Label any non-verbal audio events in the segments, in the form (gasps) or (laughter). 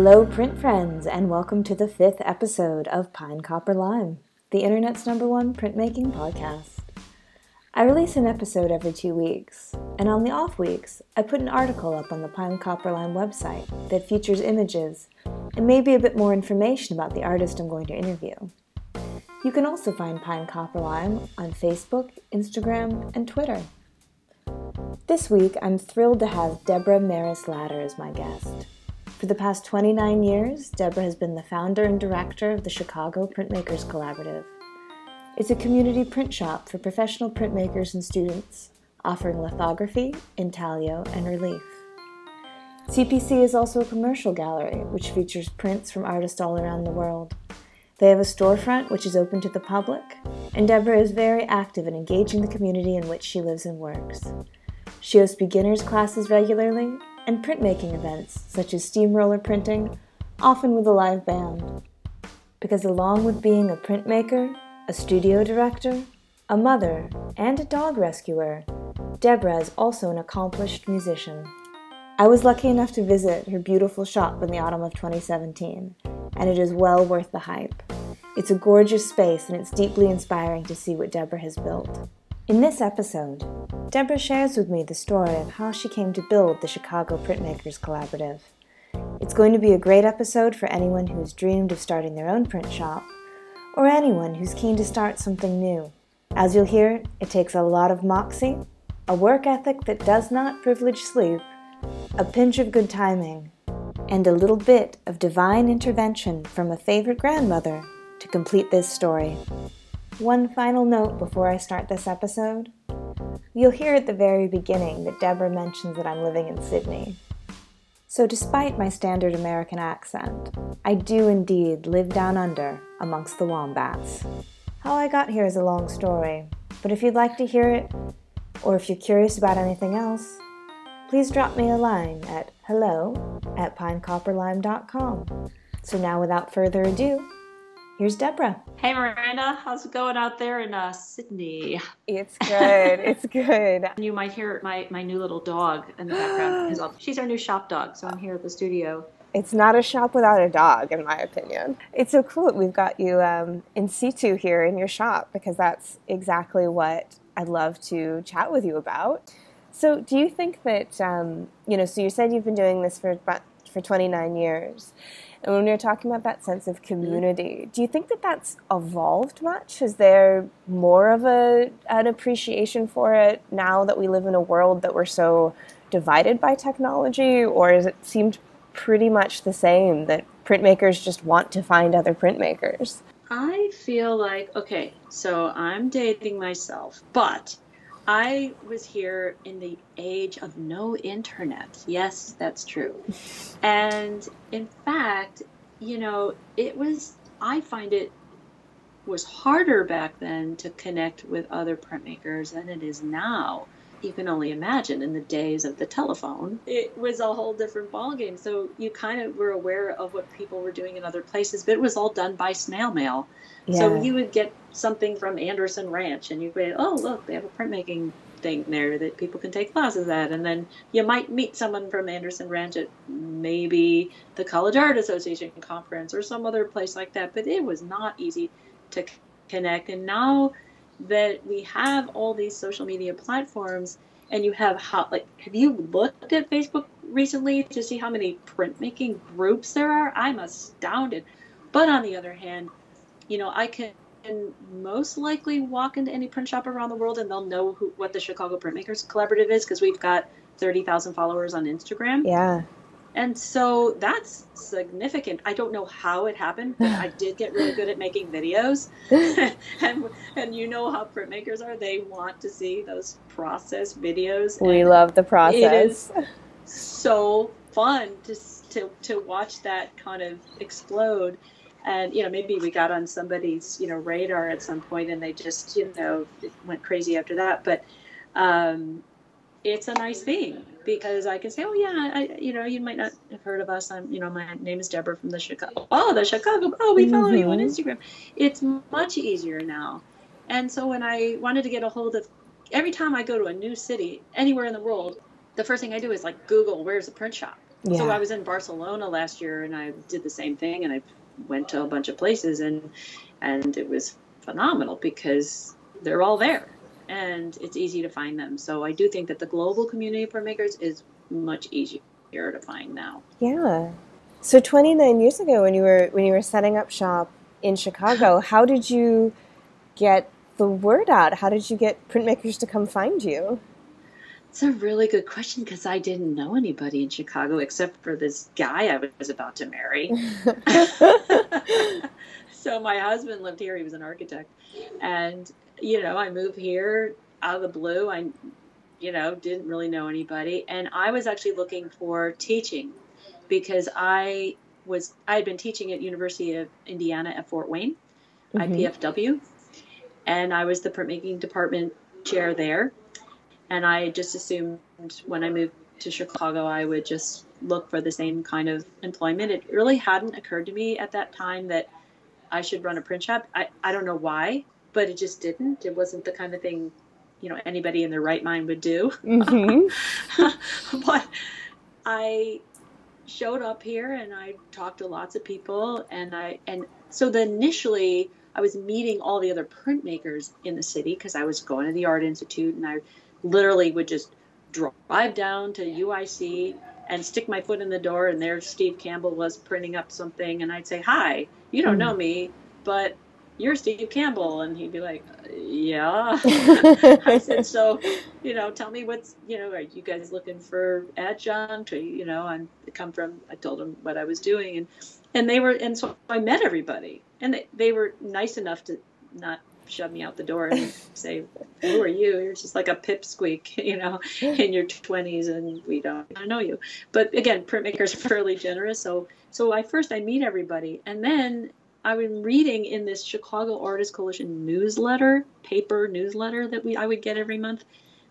Hello, print friends, and welcome to the fifth episode of Pine Copper Lime, the internet's number one printmaking podcast. I release an episode every two weeks, and on the off weeks, I put an article up on the Pine Copper Lime website that features images and maybe a bit more information about the artist I'm going to interview. You can also find Pine Copper Lime on Facebook, Instagram, and Twitter. This week, I'm thrilled to have Deborah Maze Lader as my guest. For the past 29 years, Deborah has been the founder and director of the Chicago Printmakers Collaborative. It's a community print shop for professional printmakers and students, offering lithography, intaglio, and relief. CPC is also a commercial gallery, which features prints from artists all around the world. They have a storefront which is open to the public, and Deborah is very active in engaging the community in which she lives and works. She hosts beginners classes regularly and printmaking events such as steamroller printing, often with a live band. Because along with being a printmaker, a studio director, a mother, and a dog rescuer, Deborah is also an accomplished musician. I was lucky enough to visit her beautiful shop in the autumn of 2017, and it is well worth the hype. It's a gorgeous space, and it's deeply inspiring to see what Deborah has built. In this episode, Deborah shares with me the story of how she came to build the Chicago Printmakers Collaborative. It's going to be a great episode for anyone who's dreamed of starting their own print shop, or anyone who's keen to start something new. As you'll hear, it takes a lot of moxie, a work ethic that does not privilege sleep, a pinch of good timing, and a little bit of divine intervention from a favorite grandmother to complete this story. One final note before I start this episode. You'll hear at the very beginning that Deborah mentions that I'm living in Sydney. So, despite my standard American accent, I do indeed live down under amongst the wombats. How I got here is a long story, but if you'd like to hear it, or if you're curious about anything else, please drop me a line at hello at pinecopperlime.com. So, now without further ado, Here's Deborah. Hey Miranda, how's it going out there in uh, Sydney? It's good. it's good. (laughs) You might hear my, my new little dog in the background. (gasps) She's our new shop dog, so I'm here at the studio. It's not a shop without a dog, in my opinion. It's so cool that we've got you um, in situ here in your shop because that's exactly what I'd love to chat with you about. So, do you think that um, you know? So you said you've been doing this for for 29 years. And when you're talking about that sense of mm-hmm. community, do you think that that's evolved much? Is there more of a an appreciation for it now that we live in a world that we're so divided by technology, or has it seemed pretty much the same that printmakers just want to find other printmakers? I feel like okay, so I'm dating myself, but I was here in the age of no internet. Yes, that's true. (laughs) and in fact, you know, it was, I find it was harder back then to connect with other printmakers than it is now. You can only imagine in the days of the telephone, it was a whole different ballgame. So you kind of were aware of what people were doing in other places, but it was all done by snail mail. Yeah. So you would get something from Anderson Ranch, and you would oh look, they have a printmaking thing there that people can take classes at, and then you might meet someone from Anderson Ranch at maybe the College Art Association conference or some other place like that. But it was not easy to connect, and now that we have all these social media platforms and you have how like have you looked at facebook recently to see how many printmaking groups there are? I'm astounded. But on the other hand you know, I can most likely walk into any print shop around the world and they'll know who, what the Chicago Printmakers Collaborative is because we've got 30,000 followers on Instagram. Yeah. And so that's significant. I don't know how it happened, but I did get really good at making videos. (laughs) and, and you know how printmakers are. They want to see those process videos. We love the process. It is so fun to, to, to watch that kind of explode and you know maybe we got on somebody's you know radar at some point and they just you know went crazy after that but um, it's a nice thing because I can say, oh yeah, I, you know, you might not have heard of us. I'm, you know, my name is Deborah from the Chicago. Oh, the Chicago. Oh, we follow mm-hmm. you on mm-hmm. Instagram. It's much easier now. And so when I wanted to get a hold of, every time I go to a new city anywhere in the world, the first thing I do is like Google where's the print shop Yeah. So I was in Barcelona last year and I did the same thing and I went to a bunch of places and and it was phenomenal because they're all there and it's easy to find them. So I do think that the global community of printmakers is much easier to find now. Yeah. So 29 years ago when you were when you were setting up shop in Chicago, (laughs) how did you get the word out? How did you get printmakers to come find you? It's a really good question because I didn't know anybody in Chicago except for this guy I was about to marry. (laughs) (laughs) so my husband lived here; he was an architect, and you know, I moved here out of the blue. I, you know, didn't really know anybody, and I was actually looking for teaching because I was I had been teaching at University of Indiana at Fort Wayne, mm-hmm. IPFW, and I was the printmaking department chair there. And I just assumed when I moved to Chicago, I would just look for the same kind of employment. It really hadn't occurred to me at that time that I should run a print shop. I, I don't know why, but it just didn't. It wasn't the kind of thing, you know, anybody in their right mind would do. Mm-hmm. (laughs) but I showed up here and I talked to lots of people and I and so the initially I was meeting all the other printmakers in the city because I was going to the Art Institute and I literally would just drive down to UIC and stick my foot in the door and there Steve Campbell was printing up something and I'd say, "Hi, you don't know mm. me, but you're Steve Campbell. And he'd be like, yeah. (laughs) I said, so, you know, tell me what's, you know, are you guys looking for adjunct? Or, you know, I'm come from, I told him what I was doing. And, and they were, and so I met everybody. And they, they were nice enough to not shove me out the door and say, "Who are you?" You're just like a pipsqueak, (laughs) you know, in your 20s, and we don't know you. But again, printmakers are fairly generous, so so I first I meet everybody, and then I've been reading in this Chicago Artists Coalition newsletter, paper newsletter that we I would get every month,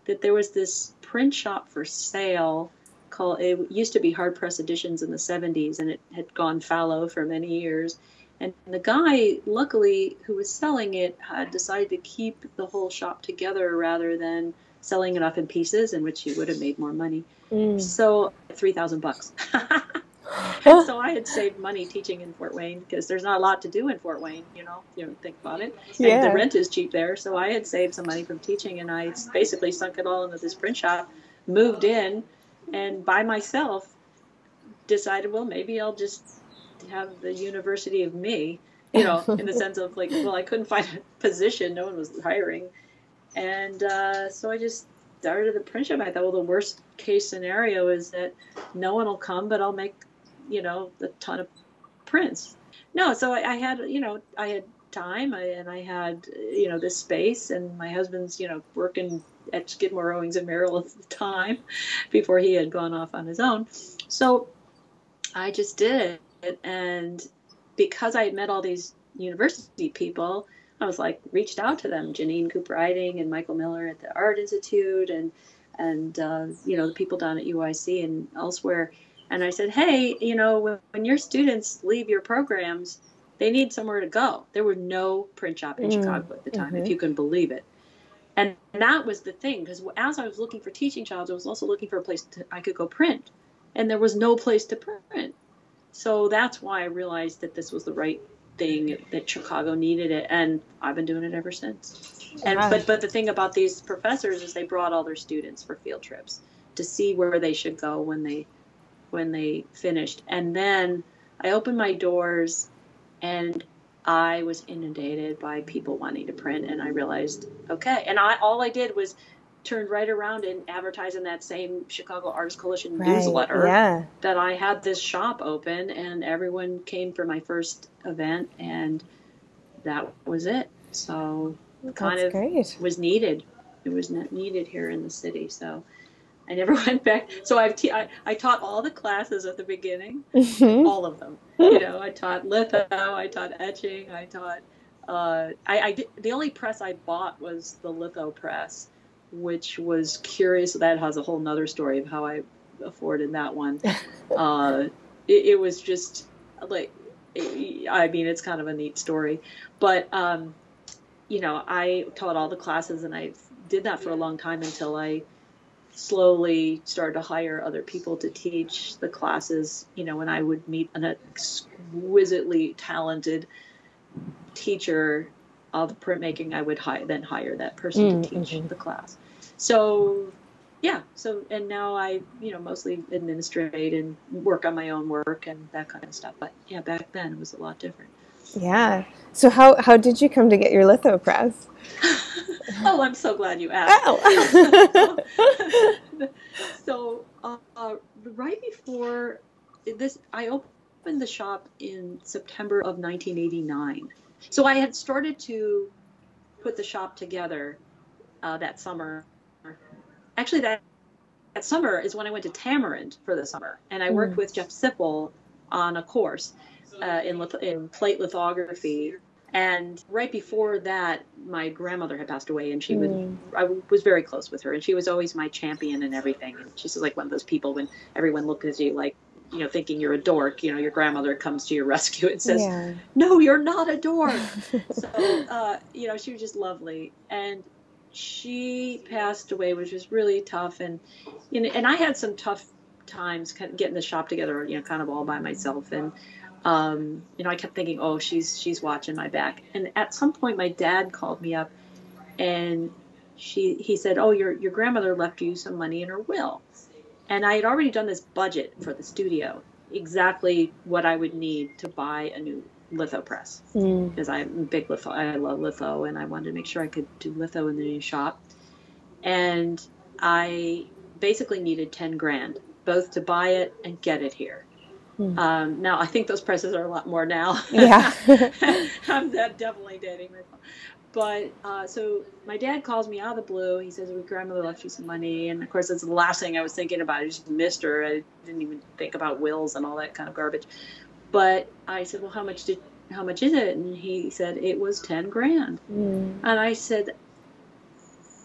that there was this print shop for sale called it used to be Hard Press Editions in the 70s and it had gone fallow for many years. And the guy, luckily, who was selling it, had decided to keep the whole shop together rather than selling it off in pieces, in which he would have made more money. Mm. So, three thousand bucks. and (laughs) so I had saved money teaching in Fort Wayne because there's not a lot to do in Fort Wayne, you know, you know, think about it. Yeah. And the rent is cheap there. So I had saved some money from teaching and I basically sunk it all into this print shop, moved in, and by myself decided, well, maybe I'll just have the university of me, you know, in the (laughs) sense of like, well, I couldn't find a position, no one was hiring. And uh, so I just started the print shop. I thought, well, the worst case scenario is that no one will come, but I'll make you know a ton of prints. No, so I, I had you know I had time I, and I had you know this space and my husband's you know working at Skidmore Owings and Merrill at the time (laughs) before he had gone off on his own. So I just did it and because I had met all these university people, I was like reached out to them, Janine Cooper Eiting and Michael Miller at the Art Institute and and uh, you know the people down at UIC and elsewhere and I said, hey, you know, when, when your students leave your programs, they need somewhere to go. There were no print shop in mm Chicago at the time, mm-hmm. if you can believe it. And that was the thing, because as I was looking for teaching jobs, I was also looking for a place to, I could go print, and there was no place to print. So that's why I realized that this was the right thing that Chicago needed it, and I've been doing it ever since. And but but the thing about these professors is they brought all their students for field trips to see where they should go when they when they finished. And then I opened my doors and I was inundated by people wanting to print and I realized, okay. And I all I did was turned right around and advertise in that same Chicago Artists Coalition right, newsletter yeah. that I had this shop open and everyone came for my first event and that was it. So That's kind of great. was needed. It was needed here in the city. So I never (laughs) went back. So I've te- I, I taught all the classes at the beginning, mm-hmm. all of them. You know, I taught litho, I taught etching, I taught. Uh, I, I did, the only press I bought was the litho press, which was curious. That has a whole nother story of how I afforded that one. (laughs) uh, it, it, was just like, it, I mean, it's kind of a neat story, but um, you know, I taught all the classes and I did that for a long time until I slowly started to hire other people to teach the classes. You know, when I would meet an exquisitely talented teacher of printmaking, I would hi- then hire that person Mm, to teach mhm. the class. So, yeah. So, and now I, you know, mostly administrate and work on my own work and that kind of stuff. But yeah, back then it was a lot different. Yeah. So how how did you come to get your litho press? (laughs) oh, I'm so glad you asked. Oh. (laughs) so uh, uh, right before this, I opened the shop in September of 1989. So I had started to put the shop together uh, that summer. Actually, that that summer is when I went to Tamarind for the summer, and I worked Mm. with Jeff Sippel on a course uh, in lith- in plate lithography. And right before that, my grandmother had passed away, and she Mm. I was very close with her, and she was always my champion and everything. And she's like one of those people when everyone looks at you like, you know, thinking you're a dork. You know, your grandmother comes to your (laughs) rescue and says, yeah. "No, you're not a dork." (laughs) so, uh, you know, she was just lovely, and she passed away, which was really tough. And you know, and I had some tough times getting the shop together, you know, kind of all by myself. And um, you know, I kept thinking, "Oh, she's she's watching my back." And at some point, my dad called me up, and she he said, "Oh, your your grandmother left you some money in her will," and I had already done this budget for the studio, exactly what I would need to buy a new litho press Mm. because I'm big litho. I love litho, and I wanted to make sure I could do litho in the new shop. And I basically needed ten grand, both to buy it and get it here. Hmm. Um, now I think those prices are a lot more now. Yeah. (laughs) I'm de- definitely dating myself. But uh, so my dad calls me out of the blue. He says, "Your grandmother left you some money," and of course, that's the last thing I was thinking about. I just missed her. I didn't even think about wills and all that kind of garbage. But I said, "Well, how much did how much is it?" And he said it was ten grand. Mm. And I said,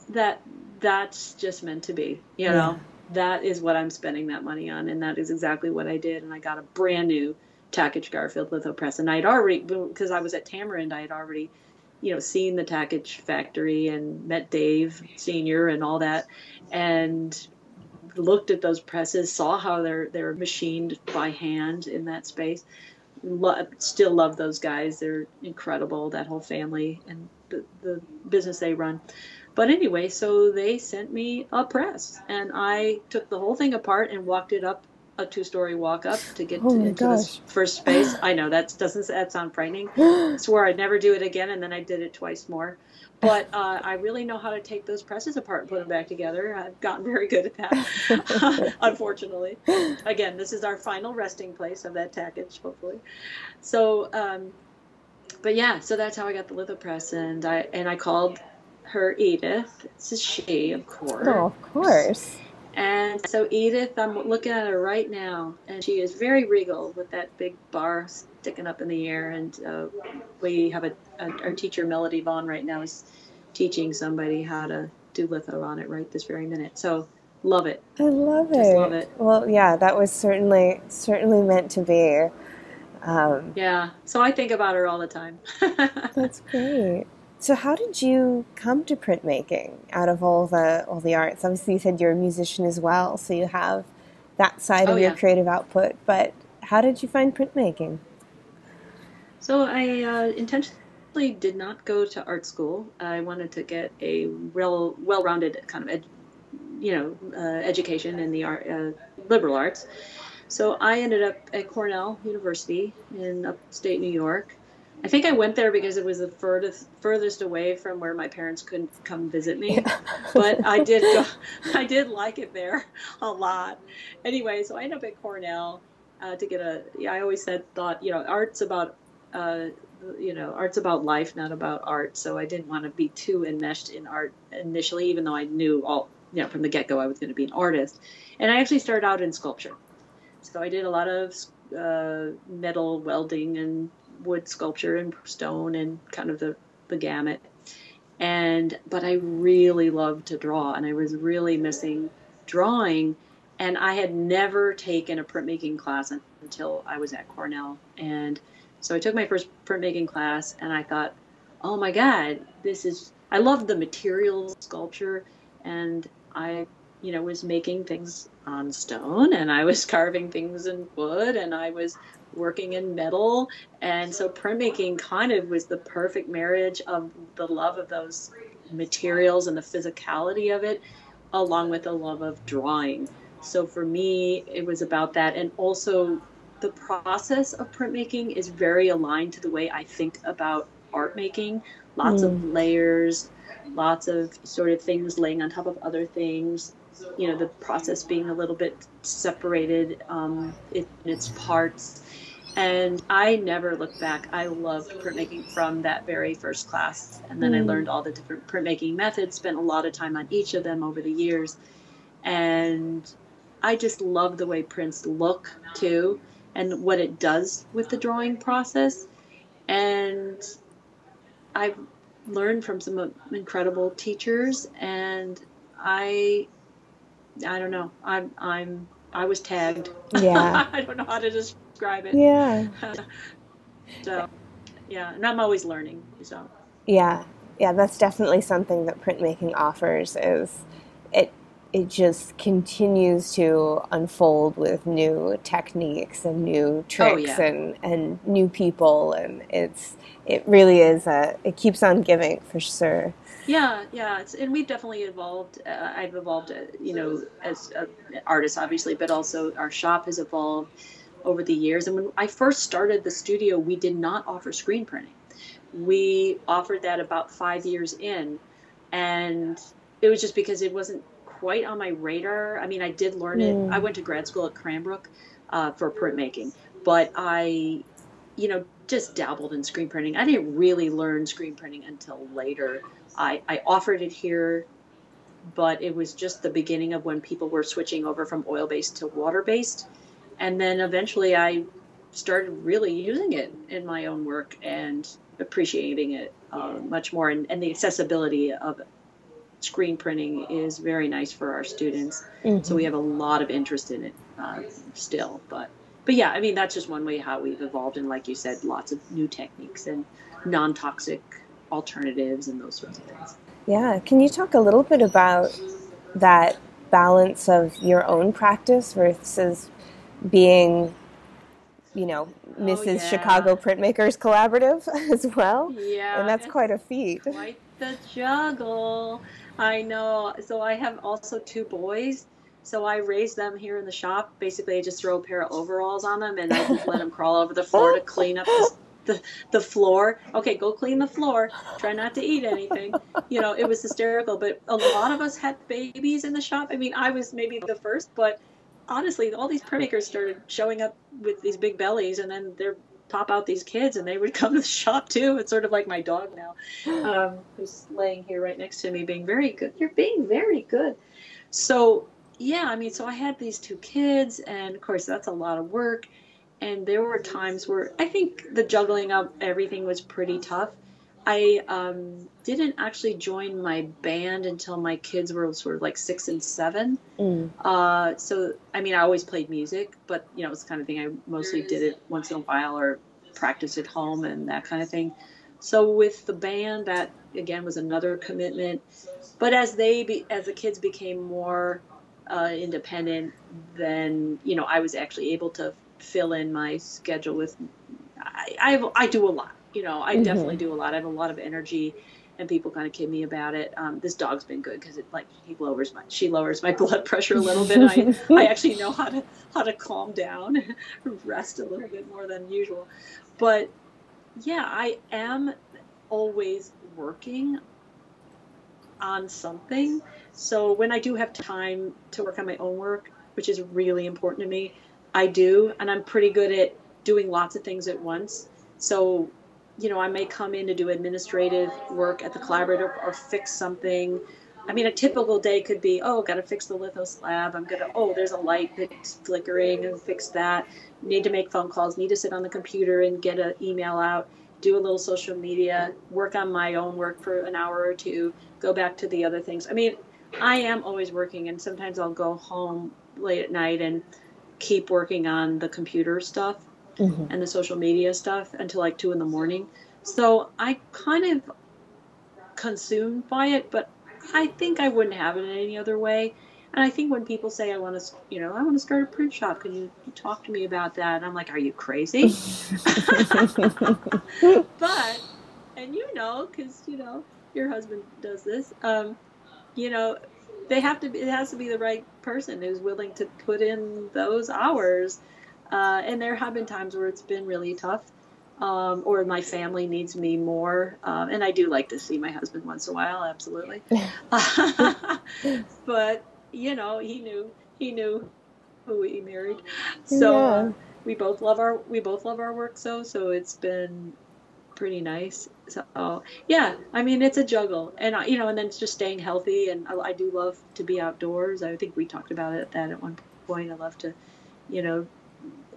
"That that's just meant to be. You Yeah. know, that is what I'm spending that money on, and that is exactly what I did. And I got a brand new Takach Garfield litho press, and I'd already because I was at Tamarind, I had already, you know, seen the Takach factory and met Dave Senior and all that, and looked at those presses, saw how they're they're machined by hand in that space. Lo- still love those guys. They're incredible. That whole family and the, the business they run. But anyway, so they sent me a press, and I took the whole thing apart and walked it up a two-story walk up to get Oh to, my into this first space. (gasps) I know that doesn't that sound frightening. I (gasps) swore I'd never do it again, and then I did it twice more. But (laughs) uh, I really know how to take those presses apart and put them back together. I've gotten very good at that, (laughs) (laughs) unfortunately. Again, this is our final resting place of that Takach, hopefully. So, um, but yeah, so that's how I got the lithopress, and I and I called her Edith. This is she, of course. Oh, of course. And so Edith, I'm looking at her right now, and she is very regal with that big bar sticking up in the air. And uh, we have a, a our teacher Melody Vaughn right now is teaching somebody how to do litho on it right this very minute. So love it. I love it. Just love it. Well, yeah, that was certainly certainly meant to be. Um, Yeah. So I think about her all the time. (laughs) that's great. So, how did you come to printmaking out of all the all the arts? Obviously, you said you're a musician as well, so you have that side Oh, of your creative output. But how did you find printmaking? So I uh, intentionally did not go to art school. I wanted to get a real, well-rounded kind of, ed, you know, uh, education in the art, uh, liberal arts. So I ended up at Cornell University in upstate New York. I think I went there because it was the furthest furthest away from where my parents couldn't come visit me. but I did go, (laughs) (laughs) I did like it there a lot. Anyway, so I ended up at Cornell uh, to get a. Yeah, I always said thought you know art's about uh, you know art's about life, not about art. So I didn't want to be too enmeshed in art initially, even though I knew all you know from the get go I was going to be an artist. And I actually started out in sculpture. So I did a lot of uh, metal welding and wood sculpture and stone and kind of the, the gamut. And but I really loved to draw, and I was really missing drawing. And I had never taken a printmaking class until I was at Cornell. And so I took my first printmaking class, and I thought, oh my God, this is. I love the material sculpture, and I you know, was making things on stone and I was (laughs) carving things in wood and I was working in metal. And so printmaking kind of was the perfect marriage of the love of those materials and the physicality of it, along with the love of drawing. So for me, it was about that. And also, the process of printmaking is very aligned to the way I think about art making. Lots mm. of layers, lots of sort of things laying on top of other things. You know, the process being a little bit separated um, in its parts. And I never looked back. I loved printmaking from that very first class. And then mm. I learned all the different printmaking methods, spent a lot of time on each of them over the years. And I just love the way prints look too and what it does with the drawing process. And I've learned from some incredible teachers and I I don't know. I'm I'm I was tagged. Yeah. (laughs) I don't know how to describe it. Yeah. (laughs) so yeah, and I'm always learning. So yeah. Yeah, that's definitely something that printmaking offers is it it just continues to unfold with new techniques and new oh, tricks oh, yeah. and, and new people and it's it really is a it keeps on giving for sure yeah yeah it's, and we've definitely evolved uh, i've evolved uh, you know as an artist obviously but also our shop has evolved over the years and when i first started the studio we did not offer screen printing we offered that about five years in and it was just because it wasn't quite on my radar. I mean, I did learn it. I went to grad school at Cranbrook uh, for printmaking, but I, you know, just dabbled in screen printing. I didn't really learn screen printing until later. I, I offered it here, but it was just the beginning of when people were switching over from oil based to water based. And then eventually I started really using it in my own work and appreciating it uh, much more and, and the accessibility of screen printing is very nice for our students. Mm-hmm. So we have a lot of interest in it uh, still. But but yeah, I mean that's just one way how we've evolved, and like you said, lots of new techniques and non-toxic alternatives and those sorts of things. Yeah, can you talk a little bit about that balance of your own practice versus being you know, Mrs. Oh, yeah. Chicago Printmakers Collaborative (laughs) as well. Yeah. And that's quite a feat. Quite the juggle. I know. So I have also two boys. So I raise them here in the shop. Basically, I just throw a pair of overalls on them and I just let them crawl over the floor to clean up the, the, the floor. Okay, go clean the floor. Try not to eat anything. You know, it was hysterical. But a lot of us had babies in the shop. I mean, I was maybe the first, but honestly, all these printmakers started showing up with these big bellies, and then they're pop out these kids and they would (laughs) come to the shop too. It's sort of like my dog now, um, who's laying here right next to me, being very good. You're being very good. So, yeah, I mean, so I had these two kids, and of course, that's a lot of work. And there were times where I think the juggling of everything was pretty tough. I um, didn't actually join my band until my kids were sort of like six and seven. Mm. Uh, so, I mean, I always played music, but you know, it's the kind of thing I mostly did it once in a while or practice at home and that kind of thing. So, with the band, that again was another commitment. But as they, be, as the kids became more uh, independent, then you know, I was actually able to fill in my schedule with. I, I, I do a lot you know, I mm-hmm. definitely do a lot. I have a lot of energy, and people kind of kid me about it. Um, this dog's been good because it like he lowers my she lowers my (laughs) blood pressure a little bit. I (laughs) I actually know how to how to calm down, (laughs) rest a little bit more than usual. But yeah, I am always working on something. So when I do have time to work on my own work, which is really important to me, I do, and I'm pretty good at doing lots of things at once. So you know, I may come in to do administrative work at the collaborator or fix something. I mean, a typical day could be, oh, got to fix the litho slab. I'm gonna, oh, there's a light that's flickering, and fix that. Need to make phone calls. Need to sit on the computer and get an email out. Do a little social media. Work on my own work for an hour or two. Go back to the other things. I mean, I am always working, and sometimes I'll go home late at night and keep working on the computer stuff mm-hmm. and the social media stuff until like two in the morning. So I kind of consumed by it, but I think I wouldn't have it any other way. And I think when people say, I want to, you know, I want to start a print shop, can you talk to me about that? And I'm like, are you crazy? (laughs) but, and you know, because, you know, your husband does this, um, you know, they have to, be, it has to be the right person who's willing to put in those hours. Uh, and there have been times where it's been really tough. Um, or my family needs me more. Um, and I do like to see my husband once in a while, absolutely. (laughs) (laughs) but you know, he knew he knew who he married. So yeah. we both love our we both love our work so so it's been pretty nice. So yeah, I mean it's a juggle, and you know, and then it's just staying healthy. And I, I do love to be outdoors. I think we talked about it that at one point. I love to, you know,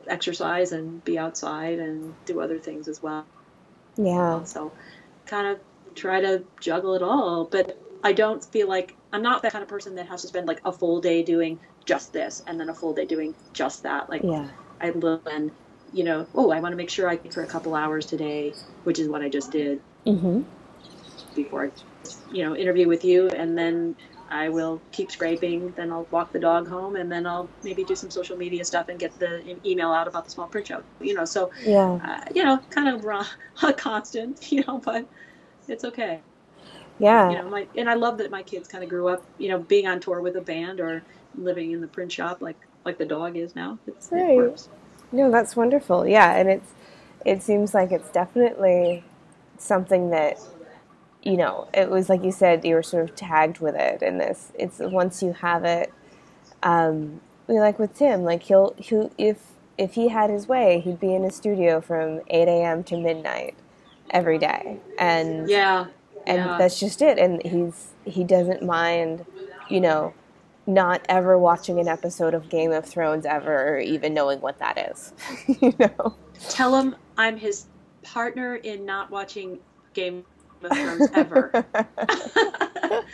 exercise and be outside and do other things as well. Yeah. So kind of try to juggle it all, but I don't feel like I'm not that kind of person that has to spend like a full day doing just this and then a full day doing just that. Like yeah. I look and you know, oh, I want to make sure I for a couple hours today, which is what I just did mm-hmm. before I, you know, interview with you, and then I will keep scraping. Then I'll walk the dog home, and then I'll maybe do some social media stuff and get the email out about the small print show. You know, so yeah, uh, you know, kind of (laughs) a constant. (laughs) You know, but it's okay. Yeah. You know, my and I love that my kids kind of grew up, you know, being on tour with a band or living in the print shop like like the dog is now. It's, right. It no, that's wonderful. Yeah, and it's it seems like it's definitely something that you know, it was like you said, you were sort of tagged with it and this it's once you have it um like with Tim, like he'll he if if he had his way, he'd be in a studio from eight AM to midnight every day. And yeah and yeah. that's just it and he's he doesn't mind you know not ever watching an episode of game of thrones ever or even knowing what that is (laughs) you know tell him i'm his partner in not watching game of thrones ever (laughs) (laughs)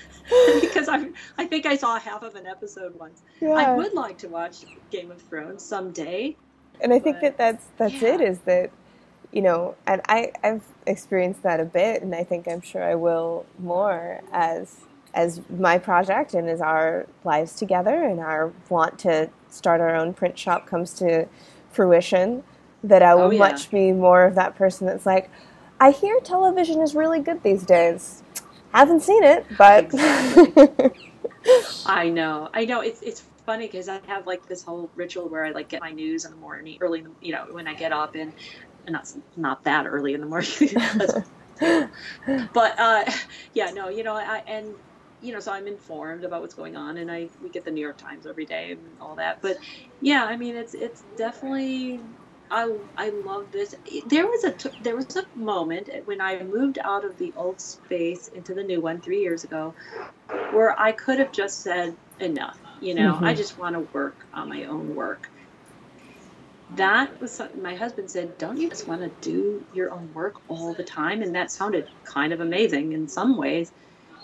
because I'm. i think i saw half of an episode once yeah. i would like to watch game of thrones someday and i think that that's that's yeah. it is that you know, and I, I've experienced that a bit, and I think I'm sure I will more as as my project and as our lives together and our want to start our own print shop comes to fruition. That I will oh, yeah. much be more of that person that's like, I hear television is really good these days. Haven't seen it, but exactly. (laughs) I know, I know. It's it's funny because I have like this whole ritual where I like get my news in the morning, early, in the, you know, when I get up, and and not not that early in the morning. (laughs) (laughs) but uh, yeah, no, you know, I and you know, so I'm informed about what's going on, and I we get the New York Times every day and all that. But yeah, I mean, it's it's definitely. I, I love this. There was a there was a moment when I moved out of the old space into the new one three years ago, where I could have just said enough. You know, mm-hmm. I just want to work on my own work that was something my husband said, Don't you just want to do your own work all the time? And that sounded kind of amazing in some ways.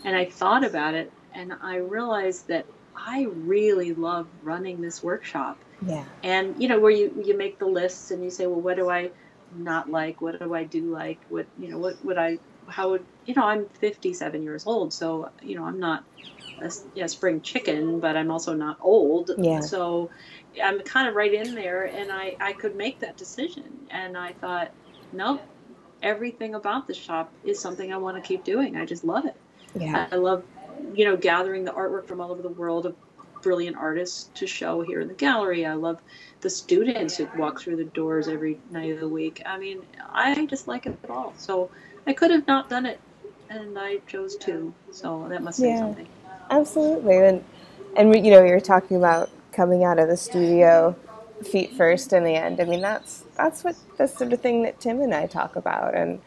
And I thought about it and I realized that I really love running this workshop. Yeah. And you know, where you you make the lists and you say, Well, what do I not like? What do I do like? What you know, what would I how would you know, I'm fifty seven years old, so you know, I'm not a, a spring chicken, but I'm also not old. Yeah. So I'm kind of right in there, and I I could make that decision. And I thought, nope, everything about the shop is something I want to keep doing. I just love it. Yeah. I love, you know, gathering the artwork from all over the world of brilliant artists to show here in the gallery. I love the students who walk through the doors every night of the week. I mean, I just like it all. So I could have not done it, and I chose to. So that must say yeah, something. Absolutely, and and you know, you're talking about coming out of the studio feet first in the end. I mean, that's that's what the sort of thing that Tim and I talk about, and,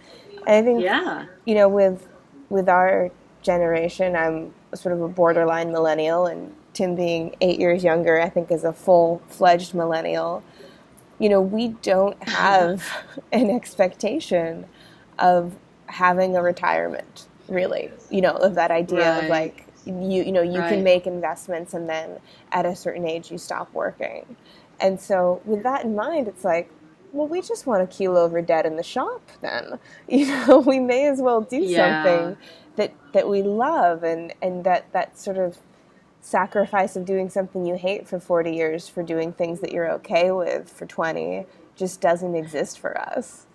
and I think yeah, you know, with with our generation, I'm sort of a borderline millennial, and Tim being eight years younger, I think is a full fledged millennial. You know, we don't have (laughs) an expectation of having a retirement, really. You know, of that idea right. of like you you know you right. can make investments and then at a certain age you stop working and so with that in mind it's like well we just want to keel over dead in the shop then (laughs) you know we may as well do yeah. something that that we love and and that that sort of sacrifice of doing something you hate for 40 years for doing things that you're okay with for 20 just doesn't exist for us.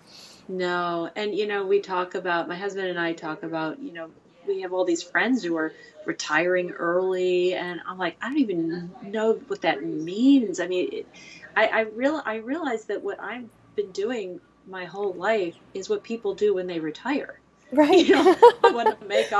No. And, you know, we talk about, my husband and I talk about, you know, we have all these friends who are retiring early. And I'm like, I don't even know what that means. I mean, it, I, I, real, I realize that what I've been doing my whole life is what people do when they retire. Right. You know, (laughs) I want to make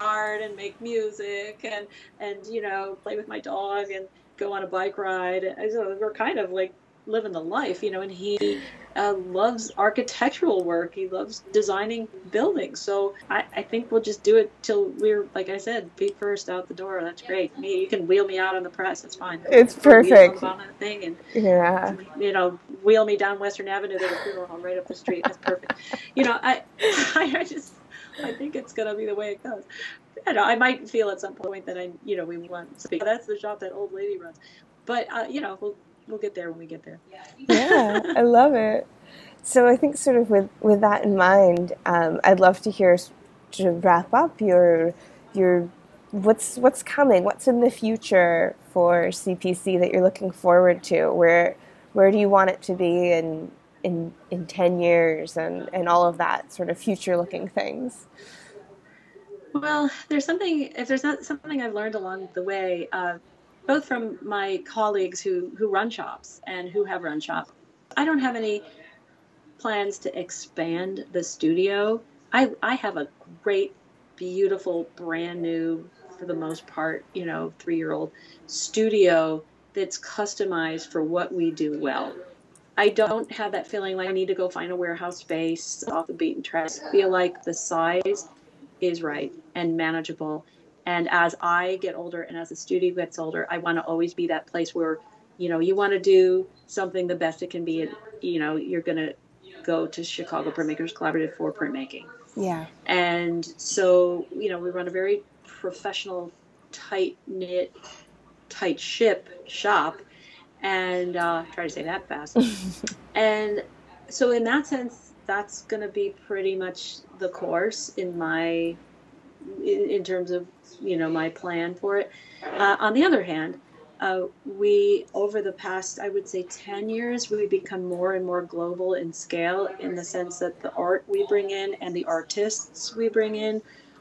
art and make music and, and, you know, play with my dog and go on a bike ride. And so we're kind of like living the life, you know, and he uh, loves architectural work. He loves designing buildings. So I, I think we'll just do it till we're, like I said, feet first out the door. That's great. Me, you can wheel me out on the press. It's fine. It's perfect. On that thing and yeah, you know, wheel me down Western Avenue to the funeral home right up the street. That's perfect. you know, (laughs) I, I just, I think it's gonna be the way it goes. I know I might feel at some point that I, you know, we want to speak. That's the shop that old lady runs. But uh, you know, we'll we'll get there when we get there. (laughs) yeah, I love it. So I think sort of with with that in mind, um, I'd love to hear to wrap up your your what's what's coming, what's in the future for CPC that you're looking forward to. Where where do you want it to be in in in ten years and and all of that sort of future looking things. Well, there's something. If there's not something I've learned along the way, uh, both from my colleagues who, who run shops and who have run shops. I don't have any plans to expand the studio. I, I have a great, beautiful, brand new, for the most part, you know, three year old studio that's customized for what we do well. I don't have that feeling like I need to go find a warehouse space off the beaten track. I feel like the size is right and manageable and as I get older and as the studio gets older, I want to always be that place where, you know, you want to do something the best it can be. And, you know, you're going to go to Chicago Printmakers Collaborative for printmaking. Yeah. And so, you know, we run a very professional, tight knit, tight ship shop. And uh, try to say that fast. (laughs) and so, in that sense, that's going to be pretty much the course in my in, in terms of you know my plan for it. Uh, on the other hand, uh, we over the past I would say ten years we've become more and more global in scale in the sense that the art we bring in and the artists we bring in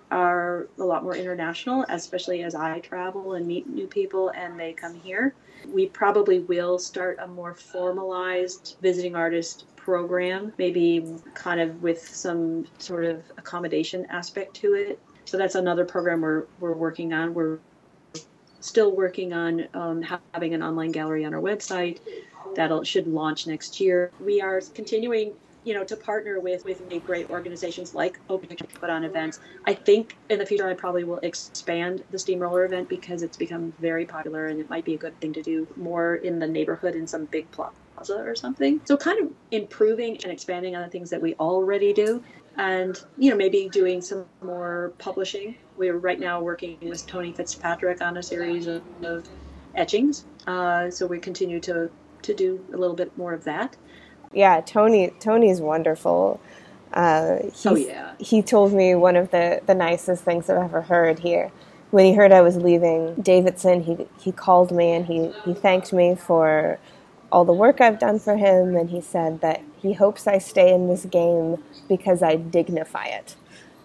are a lot more international, especially as I travel and meet new people and they come here. We probably will start a more formalized visiting artist program, maybe kind of with some sort of accommodation aspect to it so that's another program we're, we're working on. We're still working on um, having an online gallery on our website that should launch next year. We are continuing you know, to partner with with great organizations like Open to put on events. I think in the future I probably will expand the steamroller event because it's become very popular and it might be a good thing to do more in the neighborhood in some big plaza or something. So kind of improving and expanding on the things that we already do and you know maybe doing some more publishing. We're right now working with Tony Fitzpatrick on a series of, of etchings, uh, so we continue to to do a little bit more of that. Yeah, Tony Tony's wonderful. Uh, oh yeah. He told me one of the the nicest things I've ever heard here. When he heard I was leaving Davidson, he he called me and he he thanked me for all the work I've done for him, and he said that he hopes I stay in this game because I dignify it.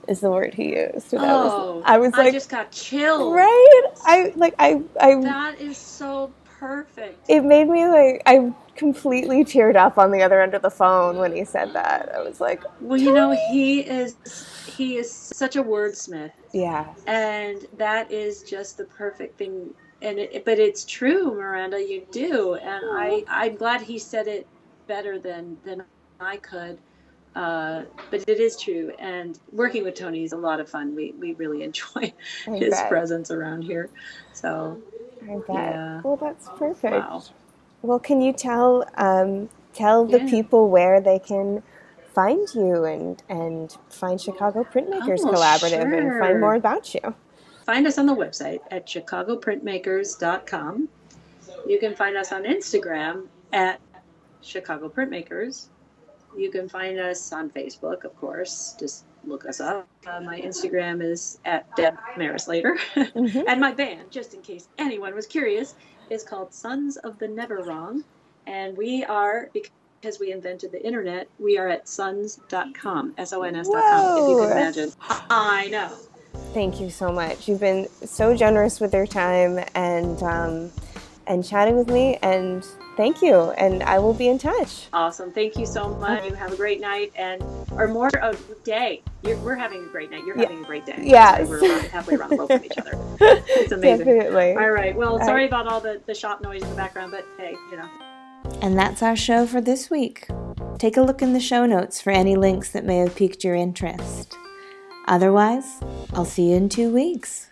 Is the word he used. And oh, I was, I was like, I just got chilled. Right? I like I I. That is so perfect. It made me like I completely teared up on the other end of the phone when he said that. I was like, well, you know, he is he is such a wordsmith. Yeah. And that is just the perfect thing and it, but it's true, Miranda. You do, and I I'm glad he said it better than than I could. Uh, but it is true, and working with Tony is a lot of fun. We we really (laughs) enjoy I his bet. presence around here. So, I bet. Yeah. Well, that's perfect. Wow. Well, can you tell um, tell the yeah. people where they can find you and and find Chicago Printmakers oh, Collaborative sure. and find more about you? Find us on the website at chicagoprintmakers.com. You can find us on Instagram at Chicago Printmakers you can find us on Facebook, of course. Just look us up. Uh, my Instagram is at Deb Mazelader. mm-hmm. and my band, just in case anyone was curious, is called Sons of the Never Wrong. And we are, because we invented the internet, we are at sons.com, S O N S.com, if you can imagine. I know. Thank you so much. You've been so generous with your time and um, and chatting with me, and thank you. And I will be in touch. Awesome. Thank you so much. You have a great night and or more of a day. You're, we're having a great night. You're having a great day. Yes. We're halfway around the globe from each other. (laughs) It's amazing. Definitely. All right. Well, sorry about all the, the shop noise in the background, but hey, you know. And that's our show for this week. Take a look in the show notes for any links that may have piqued your interest. Otherwise, I'll see you in two weeks.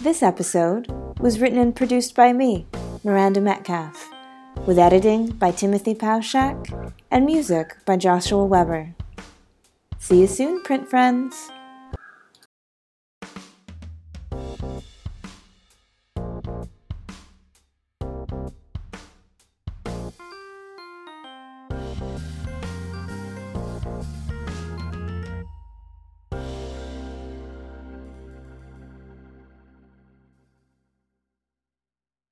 This episode was written and produced by me, Miranda Metcalf, with editing by Timothy Pauschak and music by Joshua Weber. See you soon, print friends!